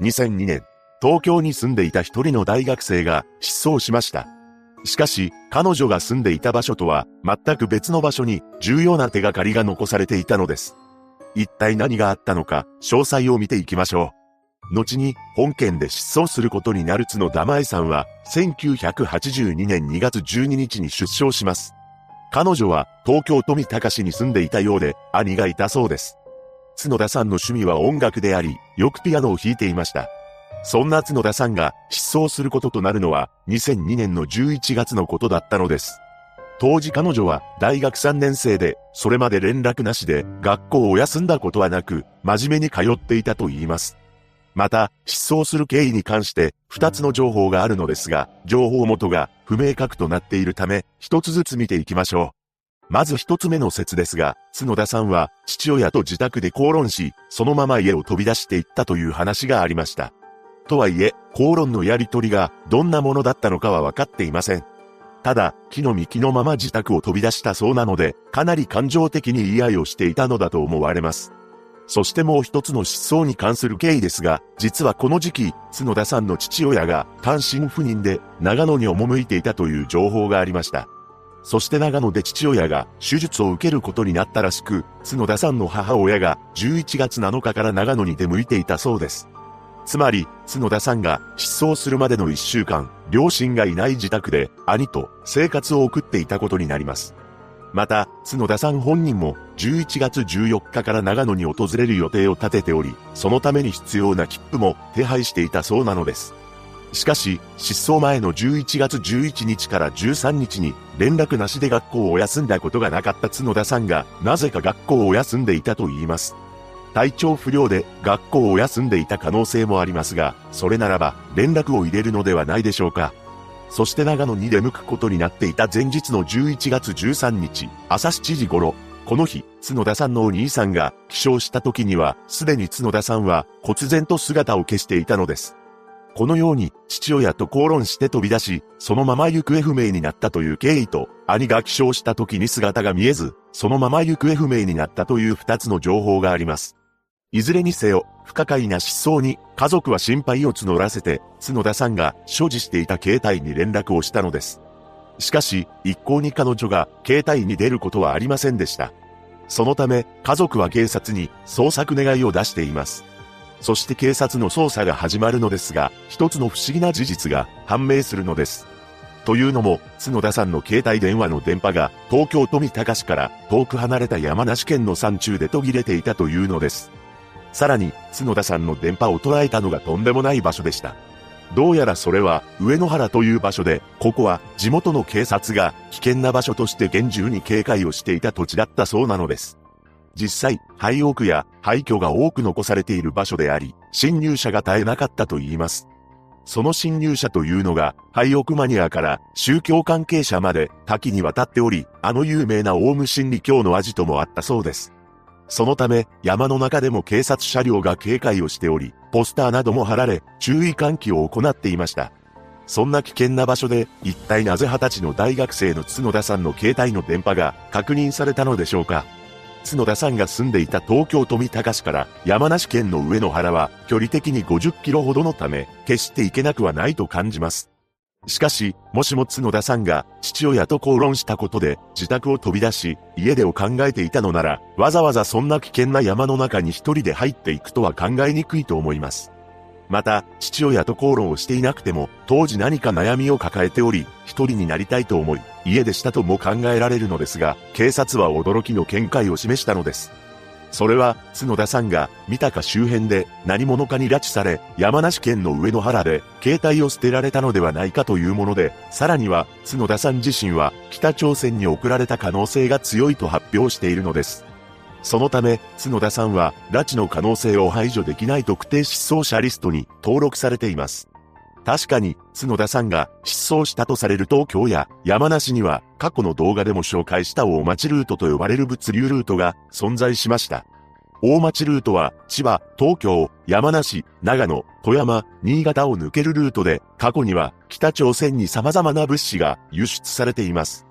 2002年、東京に住んでいた一人の大学生が失踪しました。しかし、彼女が住んでいた場所とは全く別の場所に重要な手がかりが残されていたのです。一体何があったのか、詳細を見ていきましょう。後に、本件で失踪することになる角田舞さんは、1982年2月12日に出生します。彼女は、東京富高市に住んでいたようで、兄がいたそうです。角田さんの趣味は音楽であり、よくピアノを弾いていました。そんな角田さんが失踪することとなるのは2002年の11月のことだったのです。当時彼女は大学3年生で、それまで連絡なしで学校を休んだことはなく、真面目に通っていたと言います。また、失踪する経緯に関して2つの情報があるのですが、情報元が不明確となっているため、一つずつ見ていきましょう。まず一つ目の説ですが、角田さんは父親と自宅で口論し、そのまま家を飛び出していったという話がありました。とはいえ、口論のやりとりがどんなものだったのかは分かっていません。ただ、木の幹のまま自宅を飛び出したそうなので、かなり感情的に言い合いをしていたのだと思われます。そしてもう一つの失踪に関する経緯ですが、実はこの時期、角田さんの父親が単身赴任で長野に赴いていたという情報がありました。そして長野で父親が手術を受けることになったらしく、角田さんの母親が11月7日から長野に出向いていたそうです。つまり、角田さんが失踪するまでの一週間、両親がいない自宅で兄と生活を送っていたことになります。また、角田さん本人も11月14日から長野に訪れる予定を立てており、そのために必要な切符も手配していたそうなのです。しかし、失踪前の11月11日から13日に連絡なしで学校を休んだことがなかった角田さんが、なぜか学校を休んでいたと言います。体調不良で学校を休んでいた可能性もありますが、それならば連絡を入れるのではないでしょうか。そして長野に出向くことになっていた前日の11月13日、朝7時頃、この日、角田さんのお兄さんが起床した時には、すでに角田さんは忽然と姿を消していたのです。このように父親と口論して飛び出し、そのまま行方不明になったという経緯と、兄が起床した時に姿が見えず、そのまま行方不明になったという二つの情報があります。いずれにせよ、不可解な失踪に家族は心配を募らせて、角田さんが所持していた携帯に連絡をしたのです。しかし、一向に彼女が携帯に出ることはありませんでした。そのため、家族は警察に捜索願いを出しています。そして警察の捜査が始まるのですが、一つの不思議な事実が判明するのです。というのも、角田さんの携帯電話の電波が東京富高市から遠く離れた山梨県の山中で途切れていたというのです。さらに、角田さんの電波を捉えたのがとんでもない場所でした。どうやらそれは上野原という場所で、ここは地元の警察が危険な場所として厳重に警戒をしていた土地だったそうなのです。実際、廃屋や廃墟が多く残されている場所であり、侵入者が絶えなかったと言います。その侵入者というのが、廃屋マニアから宗教関係者まで多岐にわたっており、あの有名なオウム真理教の味ともあったそうです。そのため、山の中でも警察車両が警戒をしており、ポスターなども貼られ、注意喚起を行っていました。そんな危険な場所で、一体なぜ二十歳の大学生の角田さんの携帯の電波が確認されたのでしょうか？角田さんが住んでいた東京富高市から山梨県の上野原は距離的に50キロほどのため、決して行けなくはないと感じます。しかし、もしも角田さんが父親と口論したことで自宅を飛び出し、家でを考えていたのなら、わざわざそんな危険な山の中に一人で入っていくとは考えにくいと思います。また、父親と口論をしていなくても、当時何か悩みを抱えており、一人になりたいと思い、家出したとも考えられるのですが、警察は驚きの見解を示したのです。それは、角田さんが、三鷹周辺で何者かに拉致され、山梨県の上野原で、携帯を捨てられたのではないかというもので、さらには、角田さん自身は、北朝鮮に送られた可能性が強いと発表しているのです。そのため、角田さんは、拉致の可能性を排除できない特定失踪者リストに登録されています。確かに、角田さんが失踪したとされる東京や山梨には過去の動画でも紹介した大町ルートと呼ばれる物流ルートが存在しました。大町ルートは千葉、東京、山梨、長野、富山、新潟を抜けるルートで過去には北朝鮮に様々な物資が輸出されています。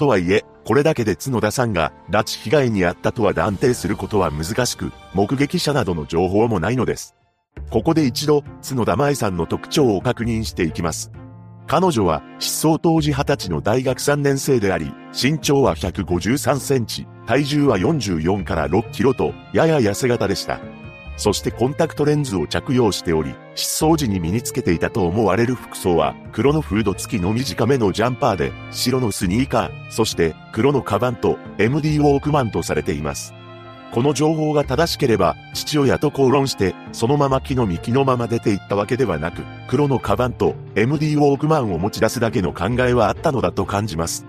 とはいえ、これだけで角田さんが拉致被害に遭ったとは断定することは難しく、目撃者などの情報もないのです。ここで一度、角田舞さんの特徴を確認していきます。彼女は失踪当時20歳の大学3年生であり、身長は153センチ、体重は44から6キロと、やや痩せ型でした。そしてコンタクトレンズを着用しており、失踪時に身につけていたと思われる服装は、黒のフード付きの短めのジャンパーで、白のスニーカー、そして黒のカバンと MD ウォークマンとされています。この情報が正しければ、父親と口論して、そのまま木の幹のまま出て行ったわけではなく、黒のカバンと MD ウォークマンを持ち出すだけの考えはあったのだと感じます。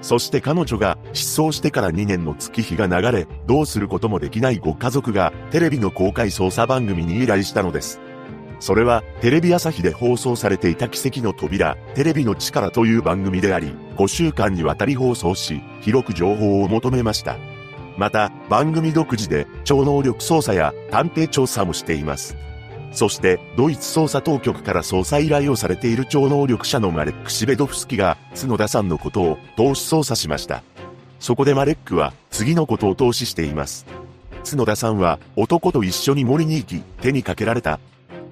そして彼女が失踪してから2年の月日が流れ、どうすることもできないご家族がテレビの公開捜査番組に依頼したのです。それはテレビ朝日で放送されていた奇跡の扉、テレビの力という番組であり、5週間にわたり放送し、広く情報を求めました。また、番組独自で超能力捜査や探偵調査もしています。そして、ドイツ捜査当局から捜査依頼をされている超能力者のマレック・シベドフスキが、角田さんのことを投資捜査しました。そこでマレックは、次のことを投資しています。角田さんは、男と一緒に森に行き、手にかけられた。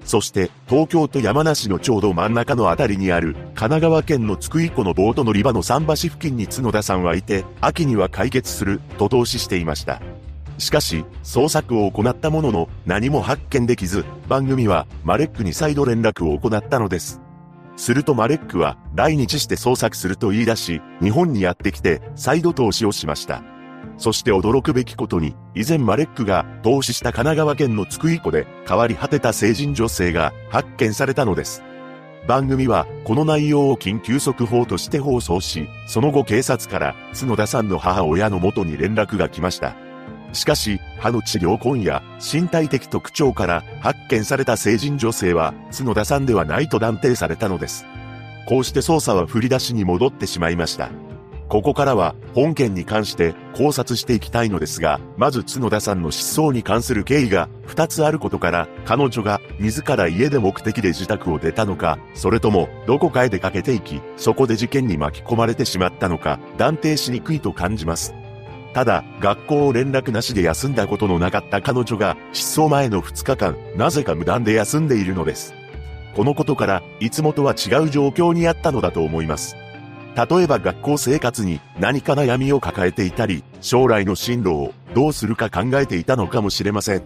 そして、東京と山梨のちょうど真ん中のあたりにある、神奈川県の津久井湖のボート乗り場の桟橋付近に角田さんはいて、秋には解決する、と投資していました。しかし、捜索を行ったものの何も発見できず、番組はマレックに再度連絡を行ったのです。するとマレックは来日して捜索すると言い出し、日本にやってきて再度投資をしました。そして驚くべきことに、以前マレックが投資した神奈川県の津久井湖で変わり果てた成人女性が発見されたのです。番組はこの内容を緊急速報として放送し、その後警察から角田さんの母親の元に連絡が来ました。しかし、歯の治療痕や身体的特徴から発見された成人女性は角田さんではないと断定されたのです。こうして捜査は振り出しに戻ってしまいました。ここからは本件に関して考察していきたいのですが、まず角田さんの失踪に関する経緯が2つあることから、彼女が自ら家で目的で自宅を出たのか、それともどこかへ出かけていき、そこで事件に巻き込まれてしまったのか、断定しにくいと感じます。ただ、学校を連絡なしで休んだことのなかった彼女が、失踪前の2日間、なぜか無断で休んでいるのです。このことから、いつもとは違う状況にあったのだと思います。例えば学校生活に何か悩みを抱えていたり、将来の進路をどうするか考えていたのかもしれません。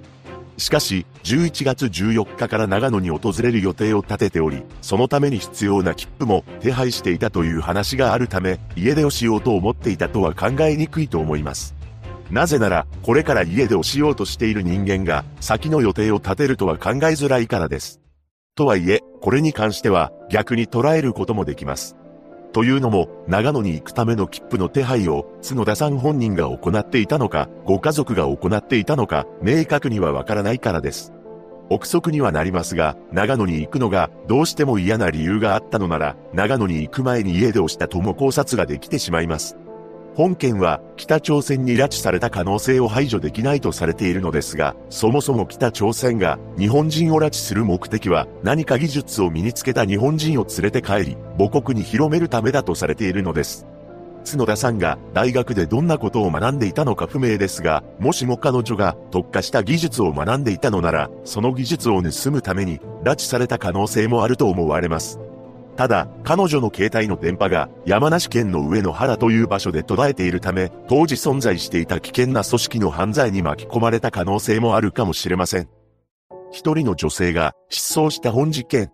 しかし、11月14日から長野に訪れる予定を立てており、そのために必要な切符も手配していたという話があるため、家出をしようと思っていたとは考えにくいと思います。なぜなら、これから家出をしようとしている人間が、先の予定を立てるとは考えづらいからです。とはいえ、これに関しては、逆に捉えることもできます。というのも、長野に行くための切符の手配を、角田さん本人が行っていたのか、ご家族が行っていたのか、明確にはわからないからです。憶測にはなりますが、長野に行くのがどうしても嫌な理由があったのなら、長野に行く前に家で押したとも考察ができてしまいます。本件は北朝鮮に拉致された可能性を排除できないとされているのですが、そもそも北朝鮮が日本人を拉致する目的は何か技術を身につけた日本人を連れて帰り、母国に広めるためだとされているのです。角田さんが大学でどんなことを学んでいたのか不明ですが、もしも彼女が特化した技術を学んでいたのなら、その技術を盗むために拉致された可能性もあると思われます。ただ、彼女の携帯の電波が山梨県の上野原という場所で途絶えているため、当時存在していた危険な組織の犯罪に巻き込まれた可能性もあるかもしれません。一人の女性が失踪した本事件。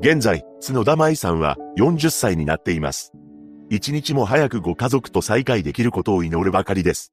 現在、角田舞さんは40歳になっています。一日も早くご家族と再会できることを祈るばかりです。